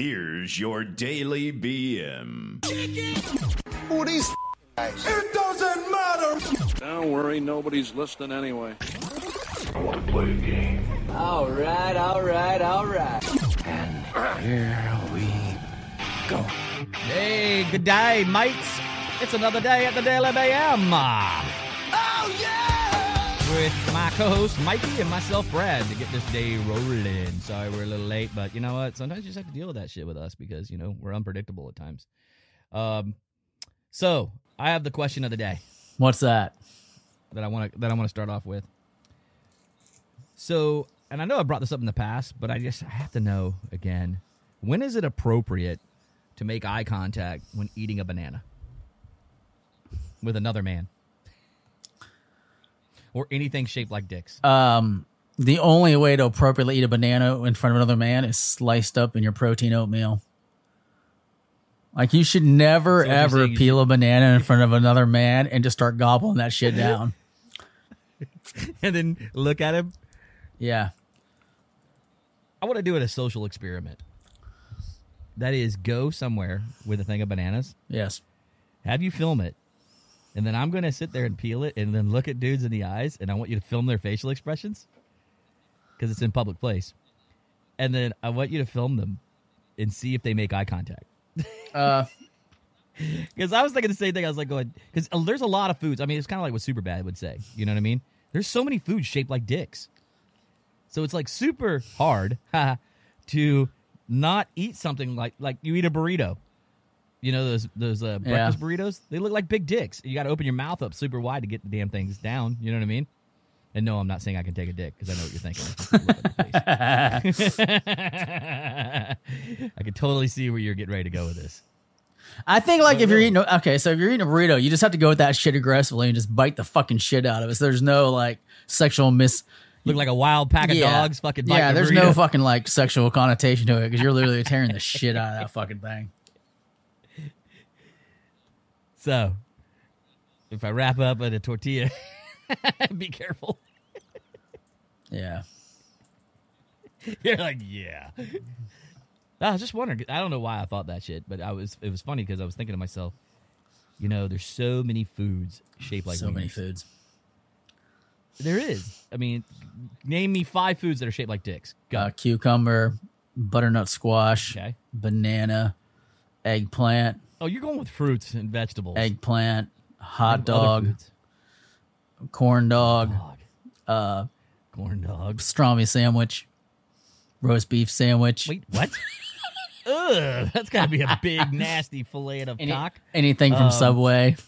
Here's your daily BM. Who are these guys? It doesn't matter. Don't worry, nobody's listening anyway. I want to play a game. All right, all right, all right. And here we go. Hey, good day, mates. It's another day at the Daily BM. With my co host, Mikey, and myself, Brad, to get this day rolling. Sorry we're a little late, but you know what? Sometimes you just have to deal with that shit with us because, you know, we're unpredictable at times. Um, so, I have the question of the day What's that? that I want to that I want to start off with. So, and I know I brought this up in the past, but I just I have to know again. When is it appropriate to make eye contact when eating a banana with another man? Or anything shaped like dicks. Um, the only way to appropriately eat a banana in front of another man is sliced up in your protein oatmeal. Like you should never So ever peel a banana in front of another man and just start gobbling that shit down. and then look at him. Yeah. I want to do it a social experiment. That is, go somewhere with a thing of bananas, Yes. have you film it, and then I'm going to sit there and peel it and then look at dudes in the eyes, and I want you to film their facial expressions because it's in public place. And then I want you to film them and see if they make eye contact. Uh, Because I was thinking the same thing. I was like, going, because there's a lot of foods. I mean, it's kind of like what Superbad would say. You know what I mean? There's so many foods shaped like dicks. So it's like super hard to not eat something like like you eat a burrito. You know those those uh, breakfast burritos? They look like big dicks. You got to open your mouth up super wide to get the damn things down. You know what I mean? And no, I'm not saying I can take a dick because I know what you're thinking. I can totally see where you're getting ready to go with this. I think like if you're eating okay, so if you're eating a burrito, you just have to go with that shit aggressively and just bite the fucking shit out of it. So there's no like sexual mis. Look like a wild pack of Yeah. dogs fucking yeah, there's no fucking like sexual connotation to it because you're literally tearing the shit out of that fucking thing. So, if I wrap up in a tortilla, be careful. Yeah. You're like, yeah. I was just wondering. I don't know why I thought that shit, but I was. It was funny because I was thinking to myself, you know, there's so many foods shaped like so many foods. There is. I mean, name me five foods that are shaped like dicks. Go. Uh, cucumber, butternut squash, okay. banana, eggplant, Oh, you're going with fruits and vegetables. eggplant, hot other dog, foods. corn dog, Dog. uh, Corn dogs. pastrami sandwich, roast beef sandwich. Wait, what? Ugh, that's got to be a big, nasty fillet of Any- cock. anything from Um, Subway.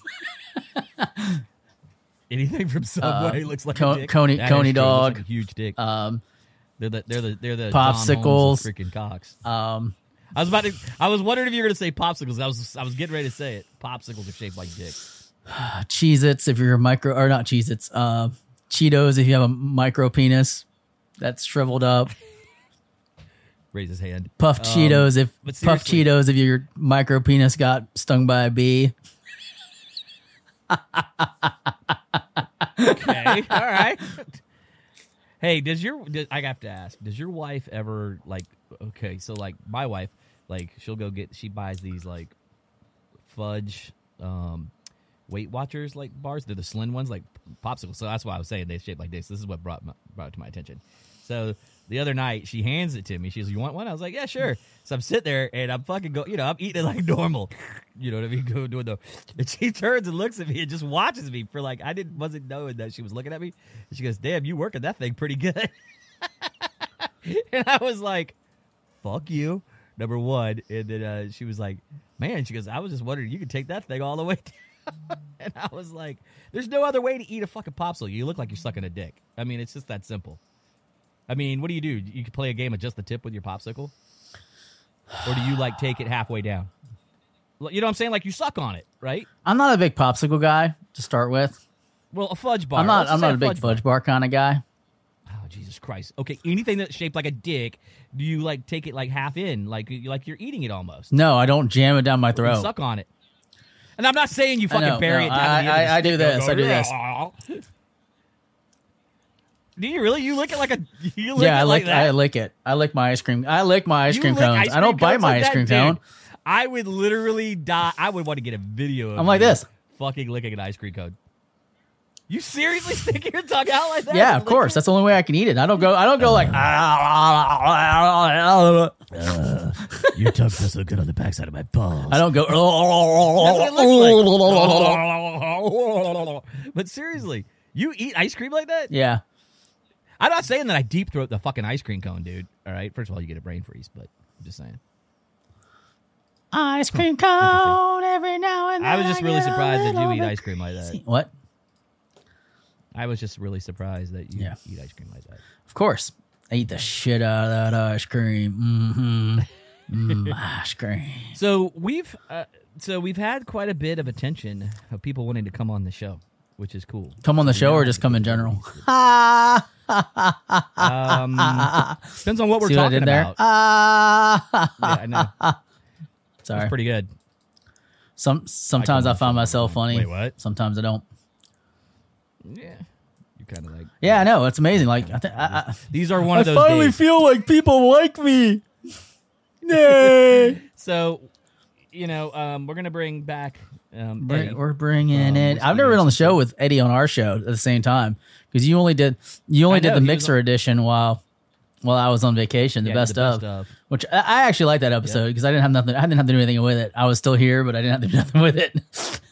Anything from Subway Uh, looks like Co- a dick. Coney- That is Coney true. It looks dog. like a huge dick. Um, they're the they're the they're the John Holmes of popsicles. freaking cocks. um, I was about to. I was wondering if you were going to say popsicles. I was I was getting ready to say it. Popsicles are shaped like dicks. Cheez Its if you're a micro, or not Cheez Its, uh, Cheetos if you have a micro penis that's shriveled up. Raise his hand. Puffed Um, Cheetos if puffed Cheetos if your micro penis got stung by a bee. Okay, all right. Hey, does your does, I have to ask? Does your wife ever like? Okay, so like my wife, like she'll go get she buys these like fudge um Weight Watchers like bars. They're the slim ones, like popsicles. So that's why I was saying they shaped like this. This is what brought my, brought it to my attention. So the other night she hands it to me. She's, "You want one?" I was like, "Yeah, sure." So I'm sitting there and I'm fucking go, you know, I'm eating it like normal. You know what I mean? Go doing the. And she turns and looks at me and just watches me for like I didn't wasn't knowing that she was looking at me. And she goes, "Damn, you working that thing pretty good." and I was like, "Fuck you." Number one, and then uh, she was like, "Man," she goes, "I was just wondering you could take that thing all the way." down." and I was like, "There's no other way to eat a fucking popsicle. You look like you're sucking a dick. I mean, it's just that simple." I mean, what do you do? You can play a game of just the tip with your popsicle, or do you like take it halfway down? You know what I'm saying? Like you suck on it, right? I'm not a big popsicle guy to start with. Well, a fudge bar. I'm not. I'm not a big fudge bar kind of guy. Oh Jesus Christ! Okay, anything that's shaped like a dick, do you like take it like half in, like you like you're eating it almost? No, I don't jam it down my You throat. suck on it. And I'm not saying you fucking know, bury no, it down. I- the I- I do this, go, I do this. Do you really? You lick it like a you lick yeah, I like lick. that? I lick it. I lick my ice cream. I lick my ice You cream cones. ice I don't bite my like ice cream cone. I would literally die. I would want to get a video. Of I'm like this. fucking licking an ice cream cone. You seriously stick your tongue out like that? Yeah, of course. That's the only way I can eat it. I don't go. I don't go like. I Your tongue feels so good on the backside of my balls. I don't go. That's what it looks like. but seriously, you eat ice cream like that? yeah. I'm not saying that I deep throat the fucking ice cream cone, dude. All right. First of all, you get a brain freeze, but I'm just saying. Ice cream cone every now and then. I was just really surprised that you eat ice cream like that. What? I was just really surprised that you Yeah. eat ice cream like that. Of course. I eat the shit out of that ice cream. Mm-hmm. Mm, ice cream. So we've uh, so we've had quite a bit of attention of people wanting to come on the show, which is cool. Come on the show or just come in general? Um, depends on what we're See what I talking did there? about. Ah. Yeah, I know. Sorry. It's pretty good. Some sometimes I I, can find myself funny. Wait, what? Sometimes I don't. Yeah, you kind of like. Yeah, I know. It's amazing. Like I, th- I, I, These are one I of those finally days. feel like people like me. Yay! So, you know, um, we're gonna bring back. Um, Bring- Eddie. we're bringing Um, it. I've never been on the next show with Eddie on our show at the same time because you only did you only know, did the mixer on- edition while while I was on vacation. The Yeah, best the best of, of. which I, I actually like that episode because I didn't have nothing. I didn't have to do anything with it. I was still here, but I didn't have to do nothing with it.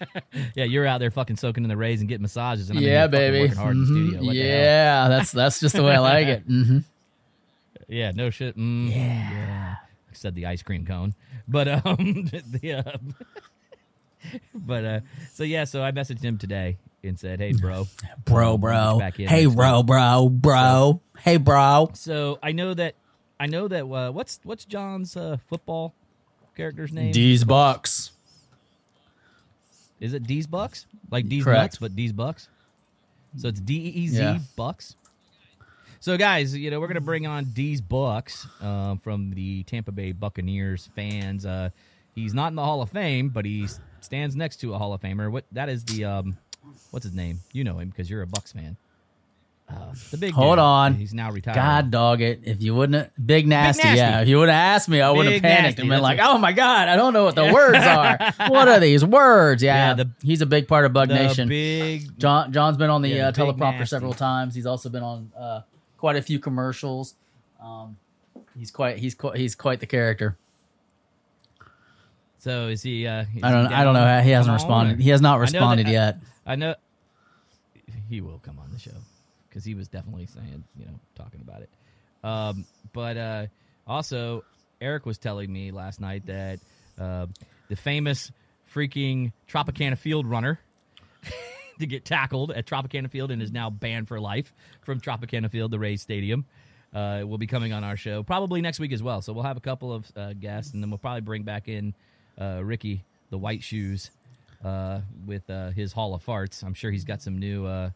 Yeah, you're out there fucking soaking in the rays and getting massages. And I'm yeah, baby. working hard in the Mhm. studio. What the yeah, that's that's just the way I like it. Mm-hmm. Yeah, no shit. Mm, yeah. I said the ice cream cone, but um, the uh, but uh, so yeah, so I messaged him today and said, "Hey, bro, Bro, um, bro. back in Hey, bro, bro, bro. Hey, bro. So I know that I know that uh, what's what's John's uh, football character's name? Dez Bucks. Is it Dez Bucks? Like D's Correct. nuts, but Dez Bucks. So it's D E Z Yeah. Bucks. So guys, you know we're gonna bring on Dez Bucks uh, from the Tampa Bay Buccaneers fans. Uh, he's not in the Hall of Fame, but he stands next to a Hall of Famer. What that is the um, what's his name? You know him because you're a Bucks fan. Uh, the big Hold on. he's now retired. God dog it. If you wouldn't big nasty, Nasty. yeah. If you would have asked me, I would have panicked Nasty, and been like, Oh my god, I don't know what the words are. What are these words? Yeah. Yeah, the- he's a big part of Bug the Nation. big John John's been on the, Yeah, uh, the big teleprompter nasty. several times. He's also been on uh, quite a few commercials. Um, he's quite he's quite he's quite the character. So is he? Uh, is I don't he I don't know. He hasn't responded. or- He has not I that- responded yet. I know he will come on the show because he was definitely saying, you know, talking about it. Um, but uh, also, Eric was telling me last night that uh, the famous freaking Tropicana Field runner to get tackled at Tropicana Field and is now banned for life from Tropicana Field, the Rays Stadium. Uh, will be coming on our show probably next week as well. So we'll have a couple of uh, guests, and then we'll probably bring back in uh, Ricky, the White Shoes, uh, with uh, his Hall of Farts. I'm sure he's got some new uh,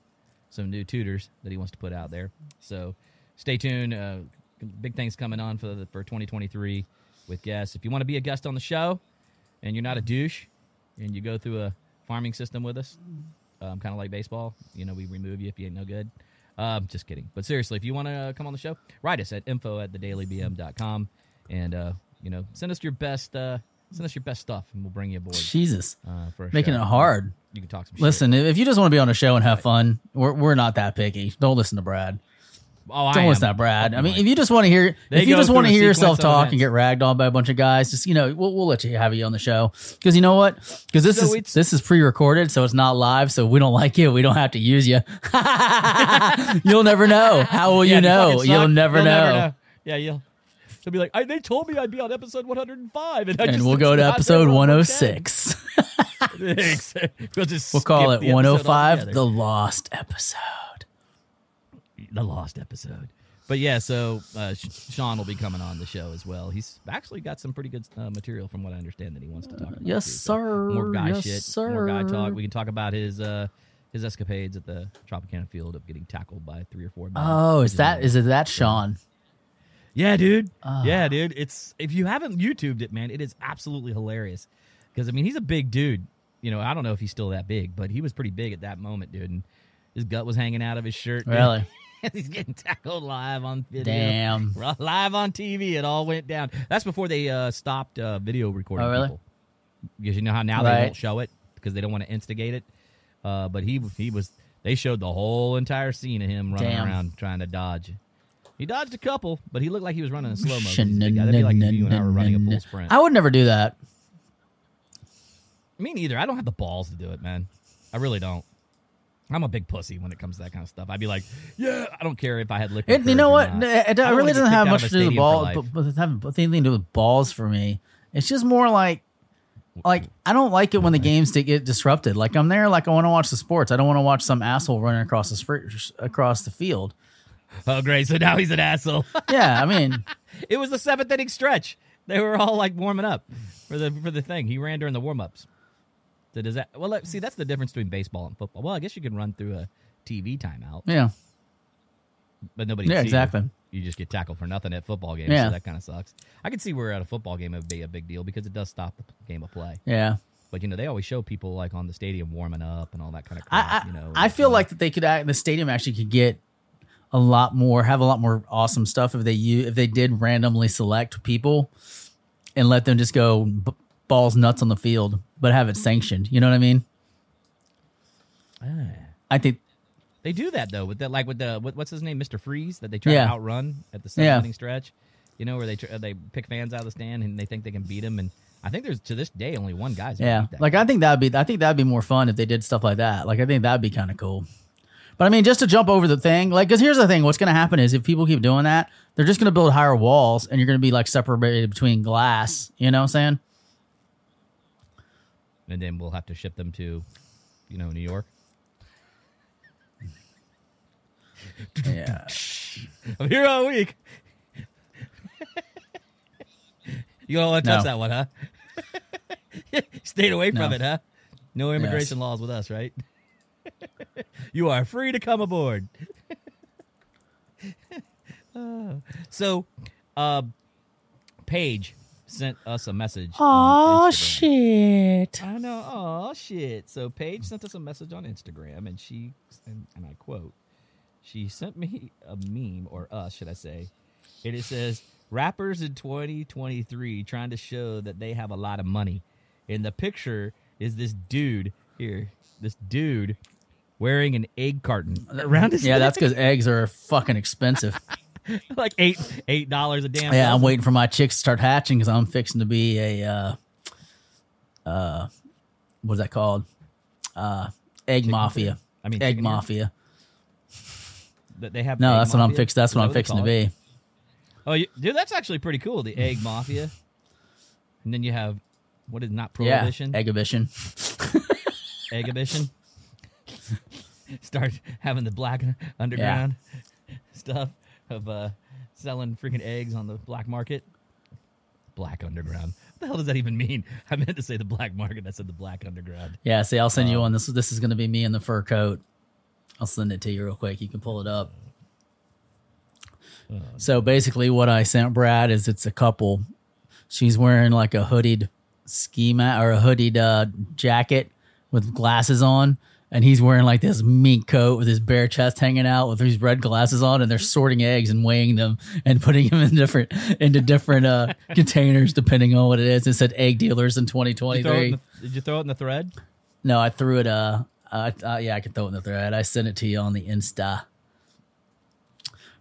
some new tutors that he wants to put out there. So stay tuned. Uh, big things coming on for the, for 2023 with guests. If you want to be a guest on the show and you're not a douche and you go through a farming system with us, um, kind of like baseball, you know, we remove you if you ain't no good. Um, just kidding. But seriously, if you want to come on the show, write us at info at thedailybm.com and, uh, you know, send us your best, uh, send us your best stuff and we'll bring you aboard. Jesus. Uh, for Making show. it hard. You can talk some shit. Listen, if you just want to be on a show and have fun, we're we're not that picky. Don't listen to Brad. Oh, I Don't listen to Brad. I mean, if you just want to hear, They if you just want to hear yourself talk and get ragged on by a bunch of guys, just you know, we'll, we'll let you have you on the show because you know what? Because this So is this is pre-recorded, so it's not live. So we don't like you. We don't have to use you. You'll never know. How will Yeah, you know? You'll never you'll know. Yeah, you'll. They'll be like, I, they told me I'd be on episode 105, and, I And just we'll go to episode on 106. 110. we'll We'll call it the episode 105, altogether. the lost episode. the lost episode. But yeah, so uh, Sean will be coming on the show as well. He's actually got some pretty good uh, material, from what I understand, that he wants to talk about. Yes, too. So sir. More guy Yes, shit, more guy talk. We can talk about his uh, his escapades at the Tropicana Field of getting tackled by three or four. men. Oh, is that is it that Sean? Yeah, dude. Ah. Yeah, dude. It's if you haven't YouTubed it, man, it is absolutely hilarious. Because I mean, he's a big dude. You know, I don't know if he's still that big, but he was pretty big at that moment, dude. And His gut was hanging out of his shirt. dude. Really? He's getting tackled live on video. Damn. Live on TV, it all went down. That's before they uh, stopped uh, video recording Oh, really? people. Because you know how now they Right. won't show it because they don't want to instigate it. Uh, but he he was. They showed the whole entire scene of him running Damn. around trying to dodge. He dodged a couple, but he looked like he was running in slow mo. That'd be like if you and I were running a full sprint. I would never do that. Me neither. I don't have the balls to do it, man. I really don't. I'm a big pussy when it comes to that kind of stuff. I'd be like, yeah, I don't care if I had liquor. It, you know what? It, it I really doesn't have much to do with stadium for ball, life. but, but it have anything to do with balls for me. It's just more like, like I don't like it when the games get disrupted. Like I'm there, like I want to watch the sports. I don't want to watch some asshole running across the across the field. Oh, great. So now he's an asshole. Yeah, I mean, it was the seventh inning stretch. They were all like warming up for the for the thing. He ran during the warm ups. So does that? Well, let- see, that's the difference between baseball and football. Well, I guess you can run through a TV timeout, yeah, but nobody. Yeah, see you. exactly. You just get tackled for nothing at football games. Yeah. So that kind of sucks. I can see where at a football game it would be a big deal because it does stop the game of play. yeah. But you know, they always show people like on the stadium warming up and all that kind of crap. I I, you know, I feel like that they could act, the stadium actually could get a lot more, have a lot more awesome stuff if they u- if they did randomly select people and let them just go b- balls nuts on the field, but have it sanctioned. You know what I mean? Ah. I think They do that though with that, like with the what, what's his name, Mister Freeze, that they try Yeah. to outrun at the seventh Yeah. stretch. You know where they tr- uh, they pick fans out of the stand and they think they can beat him. And I think there's to this day only one guy's Yeah, beat that like. I think that'd be I think that'd be more fun if they did stuff like that. Like I think that'd be kind of cool. But I mean, just to jump over the thing, like, because here's the thing: what's going to happen is if people keep doing that, they're just going to build higher walls, and you're going to be like separated between glass. You know what I'm saying? and then we'll have to ship them to, you know, New York. Yeah. I'm here all week. you don't want to touch No. that one, huh? Stayed away from No. it, huh? No immigration laws with us, right? You are free to come aboard. Uh, so, uh, Paige sent us a message. Oh shit! I know. Oh shit! So Paige sent us a message on Instagram, and she and, and I quote, she sent me a meme, or us, should I say? And it says, "Rappers in 2023 trying to show that they have a lot of money." In the picture is this dude here, this dude wearing an egg carton around his Yeah, that's because eggs are fucking expensive. like eight eight dollars a damn. yeah, I'm waiting for my chicks to start hatching because I'm fixing to be a uh, uh, what's that called? Uh, egg mafia. I mean, egg chicken ear? mafia. That they have. No, egg that's what I'm mafia? fixed. That's Is what I'm fixing to be. Oh, you, dude, that's actually pretty cool. The egg mafia, and then you have what is not prohibition? Yeah, prohibition, eggibition. eggibition. Start having the black underground stuff of uh, selling freaking eggs on the black market. Black underground. What the hell does that even mean? I meant to say the black market. I said the black underground. Yeah, see, I'll send you Um, one. This this is going to be me in the fur coat. I'll send it to you real quick. You can pull it up. Uh, So basically, what I sent Brad is it's a couple. She's wearing like a hooded ski mat or a hooded uh, jacket with glasses on, and he's wearing like this mink coat with his bare chest hanging out with these red glasses on, and they're sorting eggs and weighing them and putting them in different into different uh, containers depending on what it is. It said egg dealers in Did you, throw it 2023. in the, did you throw it in the thread? No, I threw it. Uh, uh, uh, yeah, I can throw it in the thread. I sent it to you on the Insta.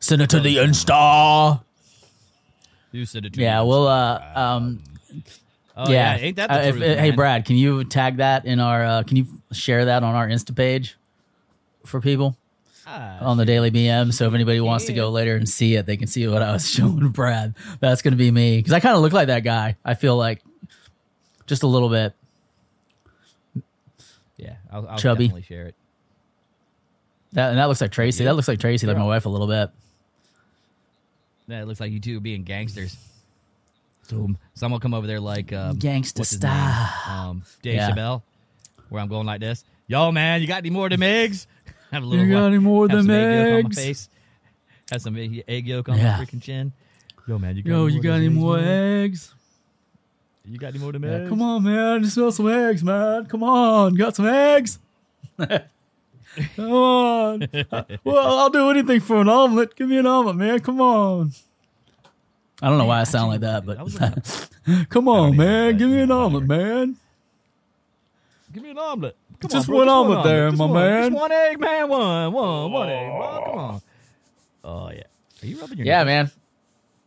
Send it to the Insta. You said it. to me. Yeah, well, uh, um, Oh, yeah. yeah. Ain't that the Uh, if- truth, hey, man? Brad, can you tag that in our? Uh, can you share that on our Insta page for people Ah, on the Daily BM? So if anybody wants to go later and see it, they can see what I was showing Brad. That's going to be me because I kind of look like that guy. I feel like just a little bit. yeah, I'll, I'll Chubby. definitely share it. That and that looks like Tracy. That looks like Tracy, like my wife, a little bit. That looks like you two being gangsters. So some will come over there like um, Gangsta what's his name? style. Um, Dave Yeah. Chappelle, where I'm going like this. Yo, man, you got any more of them eggs? Have a little. You got uh, any more of them some egg yolk on my face. Have some egg yolk on Yeah. my freaking chin. Yo, man, you got Yo, any you more got any more eggs. You got any more of them Yeah, eggs? come on, man. Just smell some eggs, man. Come on. Got some eggs? Come on. Well, I'll do anything for an omelet. Give me an omelet, man. Come on. I don't know why I sound like that, but come on, man. Give me an omelet, man. Give me an omelet. Come Just bro, one omelet there, Just my one. man. Just one egg, man. One, one, one egg. Bro. Come on. Oh yeah. Are you rubbing your? Yeah, nose? man.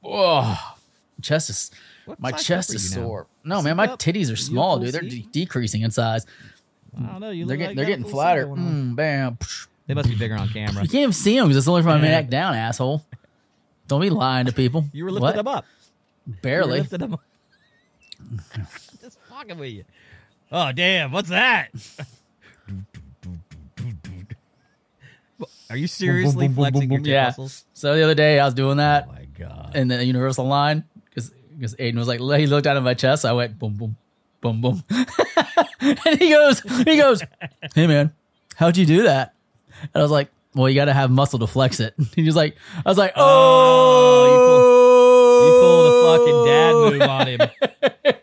Oh, Chest is What my chest is you now? sore. No, man, my titties are small, dude. They're de- decreasing in size. I don't know. You They're look getting like they're you got a getting flatter. Mm, bam. They must be bigger on camera. You can't even see them because it's only from my neck down, asshole. Don't be lying to people. You were lifting What? them up. You were Barely. lifting them up. Just fucking with you. Oh damn! What's that? Are you seriously boom, boom, flexing your boom. Yeah. muscles? So the other day I was doing that Oh my god! in the universal line because because Aiden was like he looked down at my chest. So I went boom boom boom boom, and he goes he goes, hey man, how'd you do that? And I was like, well, you got to have muscle to flex it. He was like, I was like, oh, You pulled a fucking dad move on him.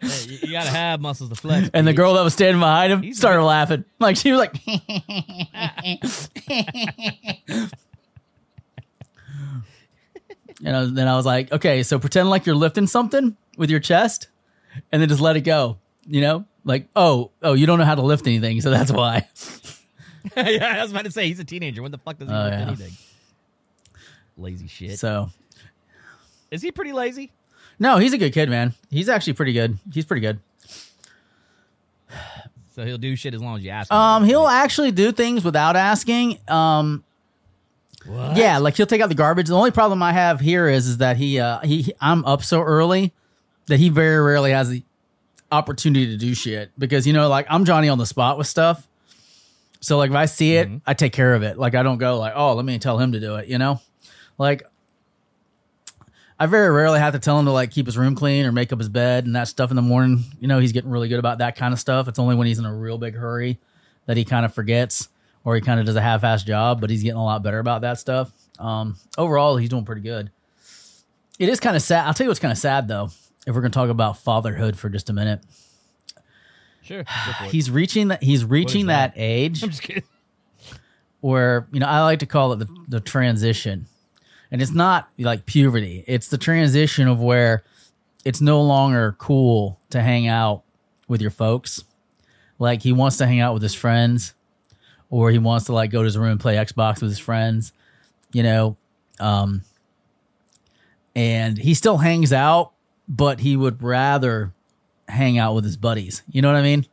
Hey, you, you gotta have muscles to flex. And the girl that was standing behind him He's started laughing. Like she was like, and I was, then I was like, okay, so pretend like you're lifting something with your chest, and then just let it go. You know, like oh oh, you don't know how to lift anything, so that's why. yeah, I was about to say he's a teenager. When the fuck does he Oh, yeah. anything? Lazy shit. So Is he pretty lazy? no, he's a good kid, man. He's actually pretty good. He's pretty good. So he'll do shit as long as you ask him. Um, he'll actually do things without asking. Um, What? Yeah, like he'll take out the garbage. The only problem I have here is is that he uh he- I'm up so early that he very rarely has the opportunity to do shit because you know like I'm Johnny on the spot with stuff. So like if I see it, I take care of it. Like I don't go like, "Oh, let me tell him to do it," you know? Like I very rarely have to tell him to like keep his room clean or make up his bed and that stuff in the morning. You know, he's getting really good about that kind of stuff. It's only when he's in a real big hurry that he kind of forgets or he kind of does a half-assed job, but he's getting a lot better about that stuff. Um, overall, he's doing pretty good. It is kind of sad. I'll tell you what's kind of sad though. If we're going to talk about fatherhood for just a minute, Sure. Go for it. he's reaching that he's reaching that? that age I'm just kidding. where you know I like to call it the, the transition, and it's not like puberty. It's the transition of where it's no longer cool to hang out with your folks. Like he wants to hang out with his friends, or he wants to like go to his room and play Xbox with his friends. You know, um, and he still hangs out, but he would rather hang out with his buddies. You know what I mean?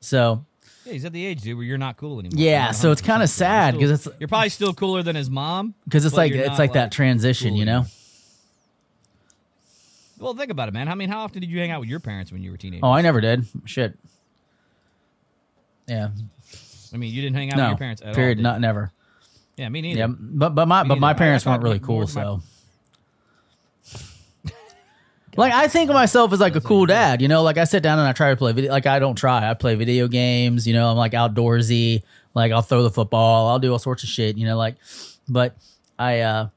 So Yeah, he's at the age, dude, where you're not cool anymore. Yeah, so it's kinda sad You're 'cause still- it's- you're probably still cooler than his mom because it's like it's not, like that transition, cool you know. Well, think about it, man. I mean, how often did you hang out with your parents when you were teenagers? Oh, I never did. Shit. Yeah. I mean, you didn't hang out with your parents at period. all. Not never. Yeah, me neither. Yeah. But but my Me but my neither. I- parents weren't really cool. to my- So. Like I think of myself as like a cool dad, you know. Like I sit down and I try to play video. Like I don't try. I play video games. You know, I'm like outdoorsy. Like I'll throw the football. I'll do all sorts of shit. You know, like. But I, uh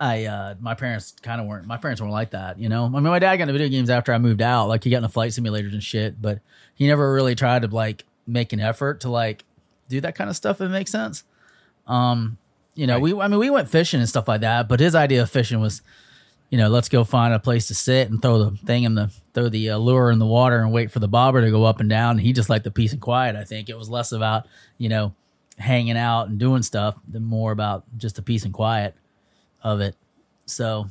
I, uh my parents kind of weren't. My parents weren't like that. You know. I mean, my dad got into video games after I moved out. Like he got into flight simulators and shit. But he never really tried to like make an effort to like do that kind of stuff. If it makes sense. Um, you know, Right. we I mean we went fishing and stuff like that, but his idea of fishing was, you know, let's go find a place to sit and throw the thing in the throw the uh, lure in the water and wait for the bobber to go up and down. he just liked the peace and quiet. I think it was less about you know hanging out and doing stuff than more about just the peace and quiet of it. So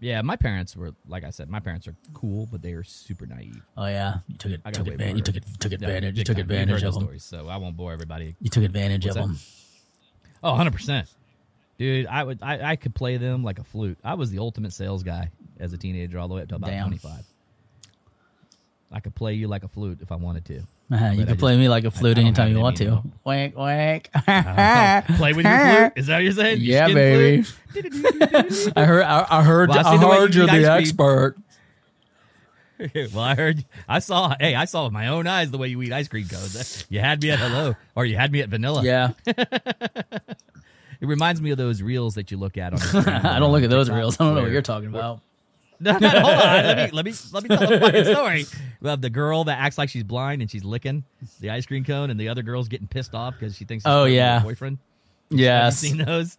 Yeah, my parents were like I said, my parents are cool, but they are super naive. oh yeah, you took it I took advantage. You took it took advantage. You took. Advantage of them. stories, so I won't bore everybody. You took advantage What's of that? them. Oh, 100 percent, dude. I would, I, I could play them like a flute. I was the ultimate sales guy as a teenager, all the way up to about Damn. 25. I could play you like a flute if I wanted to. Uh-huh, you I can just- play me like a flute I anytime have you want to. Wank wank. play with your flute? Is that what you're saying? Yeah, skin baby. I heard. I, I heard. Well, I I, heard you you're the expert. well, I heard. I saw. Hey, I saw with my own eyes the way you eat ice cream cones. You had me at hello, or you had me at vanilla. Yeah, It reminds me of those reels that you look at on. Instagram I don't look at those TikTok reels. I don't know what you're talking about. No, no, hold on. Let me let me let me tell the fucking story of the girl that acts like she's blind and she's licking the ice cream cone, and the other girl's getting pissed off because she thinks. Oh, yeah. boyfriend. Yes. you seen those?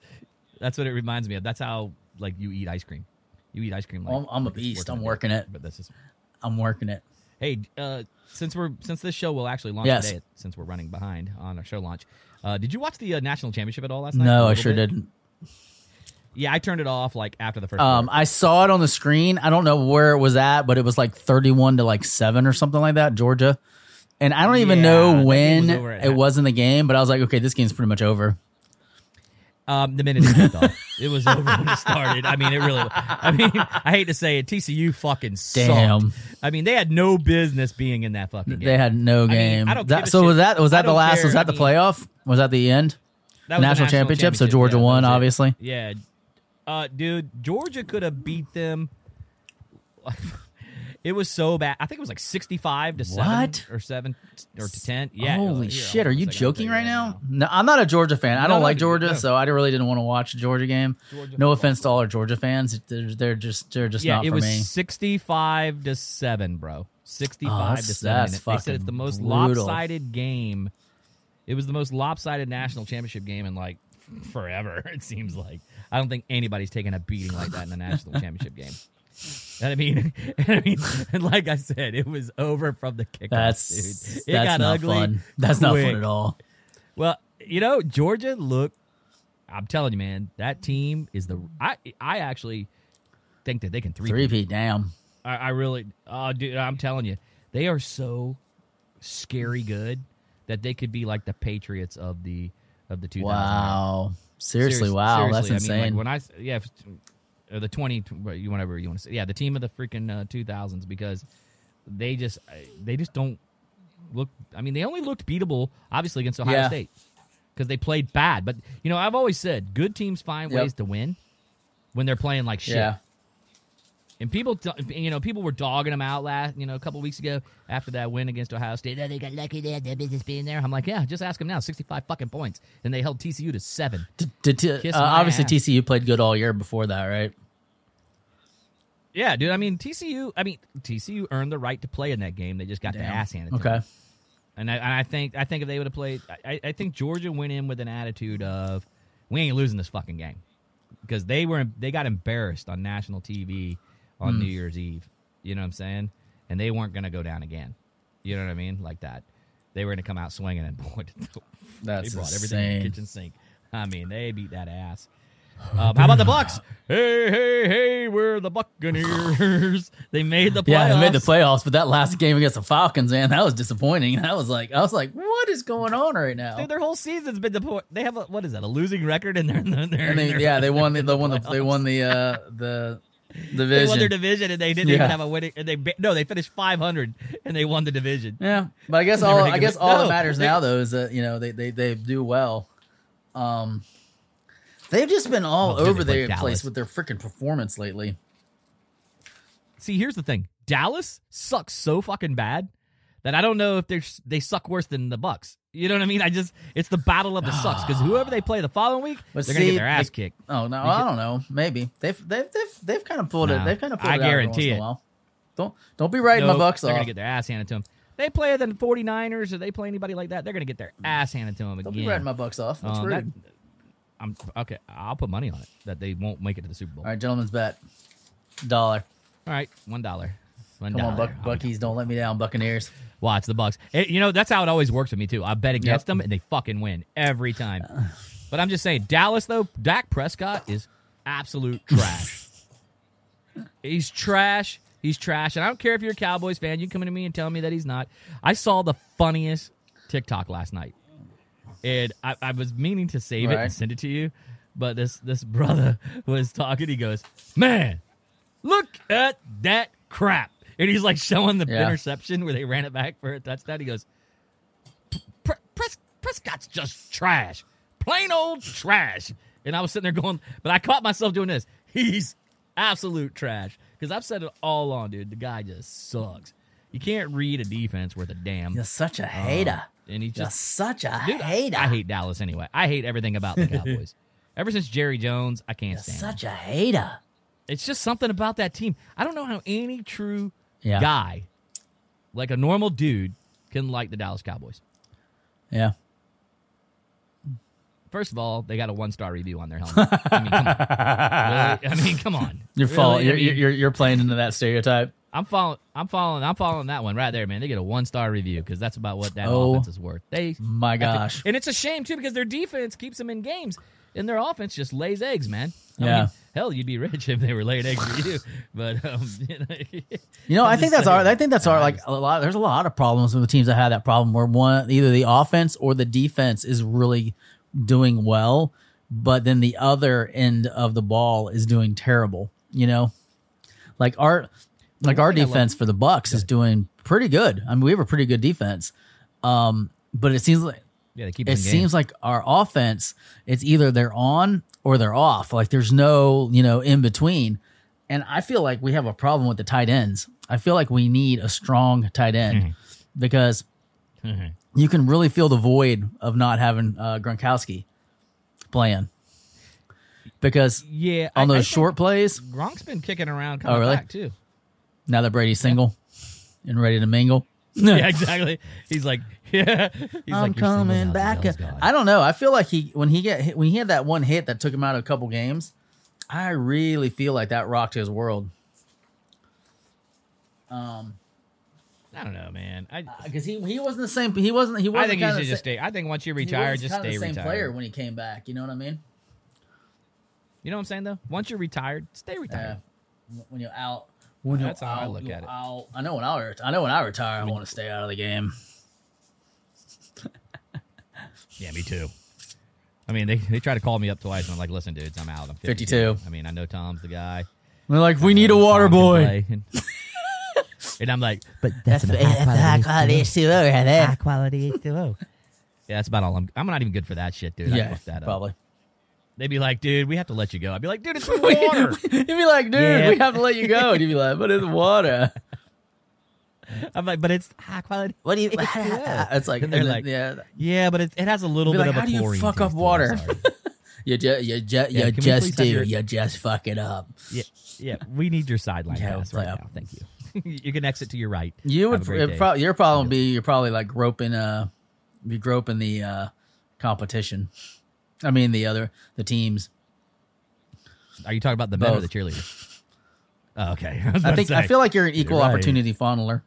That's what it reminds me of. That's how like you eat ice cream. You eat ice cream. Like, I'm- I'm a beast. I'm working it. But this is I'm working it. Hey. Uh, since we're since this show will actually launch Yes. today, since we're running behind on our show launch, uh, did you watch the uh, national championship at all last night? A No, I little sure bit? didn't. Yeah, I turned it off like after the first. Um, quarter. I saw it on the screen. I don't know where it was at, but it was like 31 to like seven or something like that, Georgia. And I don't even Yeah, know when was over at it half. was in the game, but I was like, okay, this game's pretty much over. Um, the minute it kicked off, it was over when it started. I mean, it really. I mean, I hate to say it, TCU fucking sucked. Damn. I mean, they had no business being in that fucking game. They had no game. I don't That- give a so shit. was that was I that the last? care. Was that I the mean- playoff? Was that the end? That was the national championship, so Georgia yeah, won, that was it. obviously. Yeah, uh, dude, Georgia could have beat them. It was so bad. I think it was like sixty-five to seven or seven or to ten. Yeah. Holy here, shit! Are you joking right now? No, I'm not a Georgia fan. I No, don't no, like Georgia, no. so I really didn't want to watch a Georgia game. Georgia no football. offense to all our Georgia fans. They're, they're just they're just Yeah, not it for was me. sixty-five to seven, bro. Sixty-five Oh, that's- to seven. that's they said it's the most brutal. lopsided game. It was the most lopsided national championship game in like forever. It seems like I don't think anybody's taken a beating like that in a national championship game. And I mean, I mean, like I said, it was over from the kickoff. That's dude. It that's got not ugly. fun. That's not fun at all. Well, you know, Georgia look. I'm telling you, man, that team is the. I I actually think that they can three. Three P, damn. I, I really, oh, dude, I'm telling you, they are so scary good that they could be like the Patriots of the of the 2000s. Wow. Seriously, Serious- wow, that's seriously, insane. I mean, like when I yeah, or the 20, you whatever you want to say, yeah, the team of the freaking uh, 2000s because they just they just don't look. I mean, they only looked beatable, obviously against Ohio Yeah. State because they played bad. But you know, I've always said good teams find Yep. ways to win when they're playing like shit. yeah. And people, you know, people were dogging them out last, you know, a couple weeks ago after that win against Ohio State. Oh, they got lucky they had their business being there. I'm like, yeah, just ask them now. 65 fucking points. And they held TCU to seven. Did, did, uh, obviously, ass. TCU played good all year before that, right? Yeah, dude. I mean, TCU, I mean, TCU earned the right to play in that game. They just got Damn. ass handed to Okay. them. And I, and I think, I think if they would have played, I, I think Georgia went in with an attitude of, we ain't losing this fucking game. Because they were, they got embarrassed on national TV on Hmm. New Year's Eve. You know what I'm saying? And they weren't going to go down again. You know what I mean? Like that. They were going to come out swinging and boy, That's they brought everything in the insane. kitchen sink. I mean, they beat that ass. Um, how about the Bucks? Hey, hey, hey! We're the Buccaneers. they made the playoffs. Yeah, they made the playoffs, but that last game against the Falcons, man, that was disappointing. That was like, I was like, what is going on right now? Dude, their whole season's been the. They have a what is that? A losing record, and they're, they're, they're and they, they're- yeah, they won the, they're the one the, they won the uh the division. They won their division. division, and they didn't Yeah. even have a winning. And they no, they finished 500, and they won the division. Yeah, but I guess all I guess all no, that matters they- now though is that you know they they they do well. Um, they've just been all Well, over the place with their freaking performance lately. See, here's the thing: Dallas sucks so fucking bad that I don't know if they're they suck worse than the Bucks. You know what I mean? I just it's the battle of the sucks because whoever they play the following week, But they're gonna get their ass they- kicked. Oh no, I don't know. Maybe they've they've they've they've kind of pulled No, it. They've kind of pulled I it guarantee it. Don't don't be writing Nope, my bucks off. they're off. gonna get their ass handed to them. They play the 49ers or they play anybody like that, they're gonna get their ass handed to them again. don't be writing my bucks off. That's Um, rude. that- I'm okay. I'll put money on it that they won't make it to the Super Bowl. All right, gentlemen's bet. Dollar. All right, one dollar. One Come on. Buck, Buckies. Don't let me down, Buccaneers. Watch the Bucks. It- you know that's how it always works with me too. I bet against them and they fucking win every time. But I'm just saying, Dallas though, Dak Prescott is absolute trash. he's trash. He's trash. And I don't care if you're a Cowboys fan. You come to me and tell me that he's not. I saw the funniest TikTok last night, and I, I was meaning to save it and send it to you, but this this brother was talking. He goes, "Man, look at that crap," and he's like showing the Yeah. interception where they ran it back for a touchdown. He goes, Pre- Pres- Prescott's just trash, plain old trash. And I was sitting there going, but I caught myself doing this. He's absolute trash because I've said it all on, dude. The guy just sucks. You can't read a defense worth a damn. You're such a hater. And he You're just such a dude, I- hater. I, hate Dallas anyway. I hate everything about the Cowboys. Ever since Jerry Jones, I can't You're stand. him. such a hater. It's just something about that team. I don't know how any true Yeah. guy, like a normal dude, can like the Dallas Cowboys. Yeah. First of all, they got a one star review on their helmet. I mean, come on. Really? I mean, come on. You're Really? fall, you're, mean, you're you're playing into that stereotype. I'm following. I'm following. I'm following that one right there, man. They get a one star review because that's about what that Oh, offense is worth. They, My gosh. and it's a shame too because their defense keeps them in games, and their offense just lays eggs, man. I Yeah. mean, hell, you'd be rich if they were laying eggs for you. But um, you know, You know, I'm think that's our. I think that's our. Like a lot. There's a lot of problems with the teams that have that problem where one either the offense or the defense is really doing well, but then the other end of the ball is doing terrible. You know, like our like our thing I love- defense for the Bucks is doing pretty good. I mean, we have a pretty good defense, um, but it seems like yeah, they keep. it seems like our offense it's either they're on or they're off. Like there's no you know in between. And i feel like we have a problem with the tight ends. I feel like we need a strong tight end because you can really feel the void of not having uh, gronkowski playing because yeah, on I- I those think short plays Gronk's been kicking around coming Oh, really? back too. now that brady's single and ready to mingle Yeah, exactly. He's like, yeah. He's I'm like, coming back. I don't know. I feel like he when he get hit, when he had that one hit that took him out of a couple games. I really feel like that rocked his world. Um, I don't know, man. I, uh, because he he wasn't the same. He wasn't. He wasn't. I think kinda should just stay. I think once you retire, just stay the same retired. player when he came back. You know what I mean? You know what I'm saying though? Once you're retired, stay retired. When you're out. When you're That's how I look at it. out. I know when I ret- I know when I retire, I want to stay out of the game. Yeah, me too. I mean, they, they try to call me up twice, and I'm like, listen, dudes, I'm out. I'm 52. 52. I mean, I know Tom's the guy. They're like, we need a water Tom boy. play." And, and I'm like, but that's, eh, That's a high quality H2O right there. high quality H2O. Yeah, that's about all. I'm. I'm not even good for that shit, dude. I Yeah, fucked that up. probably. They'd be like, dude, we have to let you go. I'd be like, dude, it's the water. You'd be like, dude, Yeah. we have to let you go. And you'd be like, but it's water. I'm like, but it's high quality. What do you? H2O. it's like, And they're and then- like, yeah, Yeah, but it, it has a little bit like, of a how do you fuck up water? You just, you just, Yeah, you just do, your- you just fuck it up. Yeah, yeah. We need your sideline Yeah, pass right play now. Thank you. you can exit to your right. You would, a great it day. prob- your problem would be you're probably like groping, uh, be groping the uh competition. I mean, the other the teams. Are you talking about the men or the cheerleaders? Oh, okay. I, I think I feel like you're an equal right. opportunity funneler.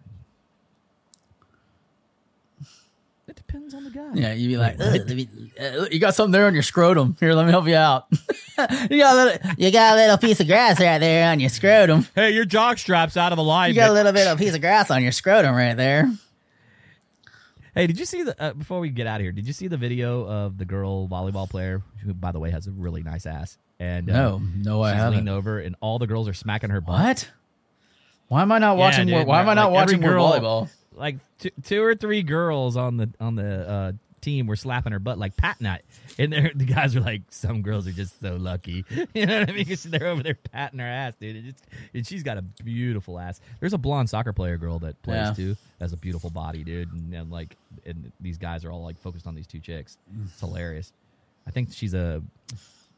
it depends on the guy. Yeah, you'd be like, let me- uh, you got something there on your scrotum. Here, let me help you out. you got a little, you got a little piece of grass right there on your scrotum. Hey, your jock strap's out of alignment. You got a little bit of piece of grass on your scrotum right there. Hey, did you see the uh, before we get out of here? Did you see the video of the girl volleyball player who, by the way, has a really nice ass? And uh, No, no, I she's haven't. leaned over, and all the girls are smacking her butt. What? Why am I not Yeah, watching more? dude, Why am I not like, watching more girl- volleyball? Like two, two or three girls on the on the uh, team were slapping her butt, like patting it. And the guys are like, "Some girls are just so lucky." You know what I mean? 'Cause they're over there patting her ass, dude. And, and she's got a beautiful ass. There's a blonde soccer player girl that plays Yeah. too. Has a beautiful body, dude. And, and like, and these guys are all like focused on these two chicks. It's hilarious. I think she's a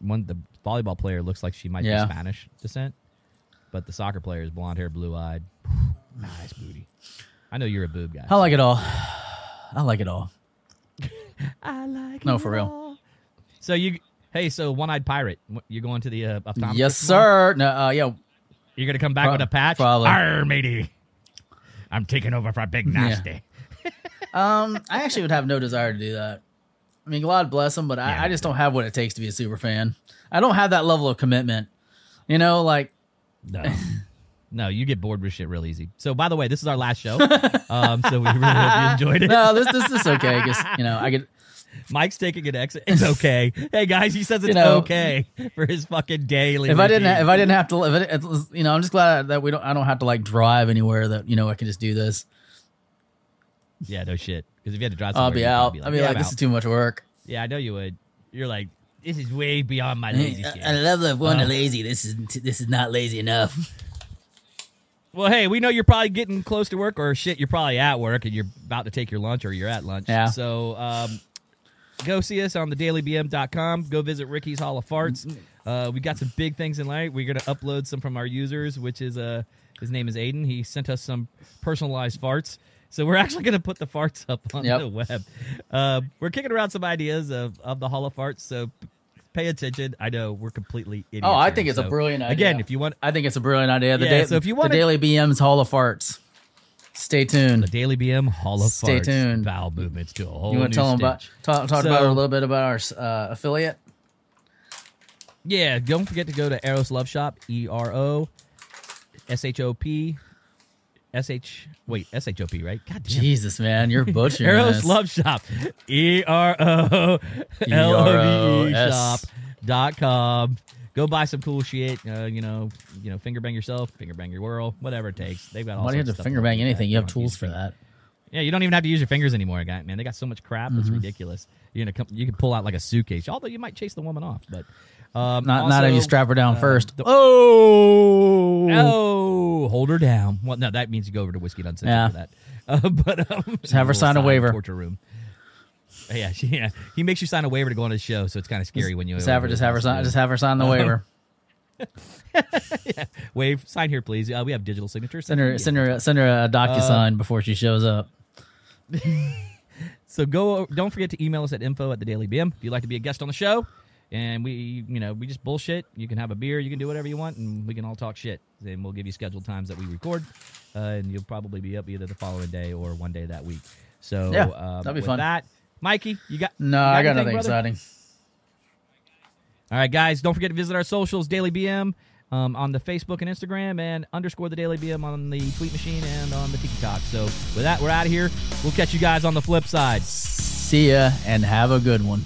one. The volleyball player looks like she might Yeah. be Spanish descent, but the soccer player is blonde hair, blue eyed. nice booty. I know you're a boob guy. I like it all. I like it all. I like No, it for real. all. So you, hey, so one eyed pirate, wh- you going to the uh, optometrist? Yes, sir. No, uh, yeah, You're gonna come back Pro- with a patch. probably. Arr, matey. I'm taking over for a Big Nasty. Um, I actually would have no desire to do that. I mean, God bless him, but I, Yeah. I just don't have what it takes to be a super fan. I don't have that level of commitment. You know, like No. No, you get bored with shit real easy. So, by the way, this is our last show. um, so we really hope you enjoyed it. no, this this is okay because you know I get Mike's taking an exit. It's okay. hey guys, he says it's You know, okay for his fucking daily. if I didn't if I didn't have to if it, you know I'm just glad that we don't I don't have to like drive anywhere that you know I can just do this. yeah, no shit. Because if you had to drive, I'll be out. I'll be "Yeah, like this out." is too much work. Yeah, I know you would. You're like, this is way beyond my lazy shit. I love that one Uh, lazy. This is this is not lazy enough. Well, hey, we know you're probably getting close to work, or shit, you're probably at work and you're about to take your lunch, or you're at lunch. Yeah. So, um, go see us on the dailybm.com. Go visit Ricky's Hall of Farts. Uh, we got some big things in light. We're going to upload some from our users, which is uh, his name is Aiden. He sent us some personalized farts. So we're actually going to put the farts up on Yep. the web. Uh, we're kicking around some ideas of, of the Hall of Farts. So pay attention. I know we're completely idiots. Oh, I here, think it's a brilliant idea. Again, if you want I think it's a brilliant idea. The, Yeah, da- so if you the wanna- Daily BM's Hall of Farts. Stay tuned. the Daily BM Hall of Stay Farts, tuned. bowel movements to a whole You want to tell them about talk, talk So- about a little bit about our uh, affiliate? Yeah, don't forget to go to Eros Love Shop, E R O S H O P S H wait, S H O P, right? God damn. Jesus, man, you're butchering Eros this. Love Shop. E R O L O V E shop dot com. Go buy some cool shit. Uh, you know, you know, finger bang yourself, finger bang your world, whatever it takes. They've got all Why do you have of to finger bang anything? You have don't have to use tools for that. Yeah, you don't even have to use your fingers anymore, guy. Man, they got so much crap. Mm-hmm. It's ridiculous. You're gonna come. You can pull out like a suitcase. Although you might chase the woman off, but um, Not not if you strap her down uh, first. the- oh, Oh, hold her down. Well, no, that means you go over to Whiskey Uncensored Yeah. for that. Uh, but um, Just have her sign a waiver. Torture room. Yeah, she, yeah. He makes you sign a waiver to go on his show, so it's kind of scary when you just have her, just have her sign, just have her sign the Uh-huh. waiver. wave. Sign here, please. Uh, we have digital signatures. Send her, Yeah. send her, send her a docu Uh, sign before she shows up. So go. Don't forget to email us at info at the Daily BM if you'd like to be a guest on the show. And we, you know, we just bullshit. You can have a beer. You can do whatever you want, and we can all talk shit. And we'll give you scheduled times that we record, uh, and you'll probably be up either the following day or one day that week. So Yeah, um, that'd be with fun. That, Mikey, you got No, you I got anything, nothing brother? exciting. All right, guys, don't forget to visit our socials, Daily BM, um, on the Facebook and Instagram, and underscore the Daily BM on the tweet machine and on the TikTok. So with that, we're out of here. We'll catch you guys on the flip side. See ya and have a good one.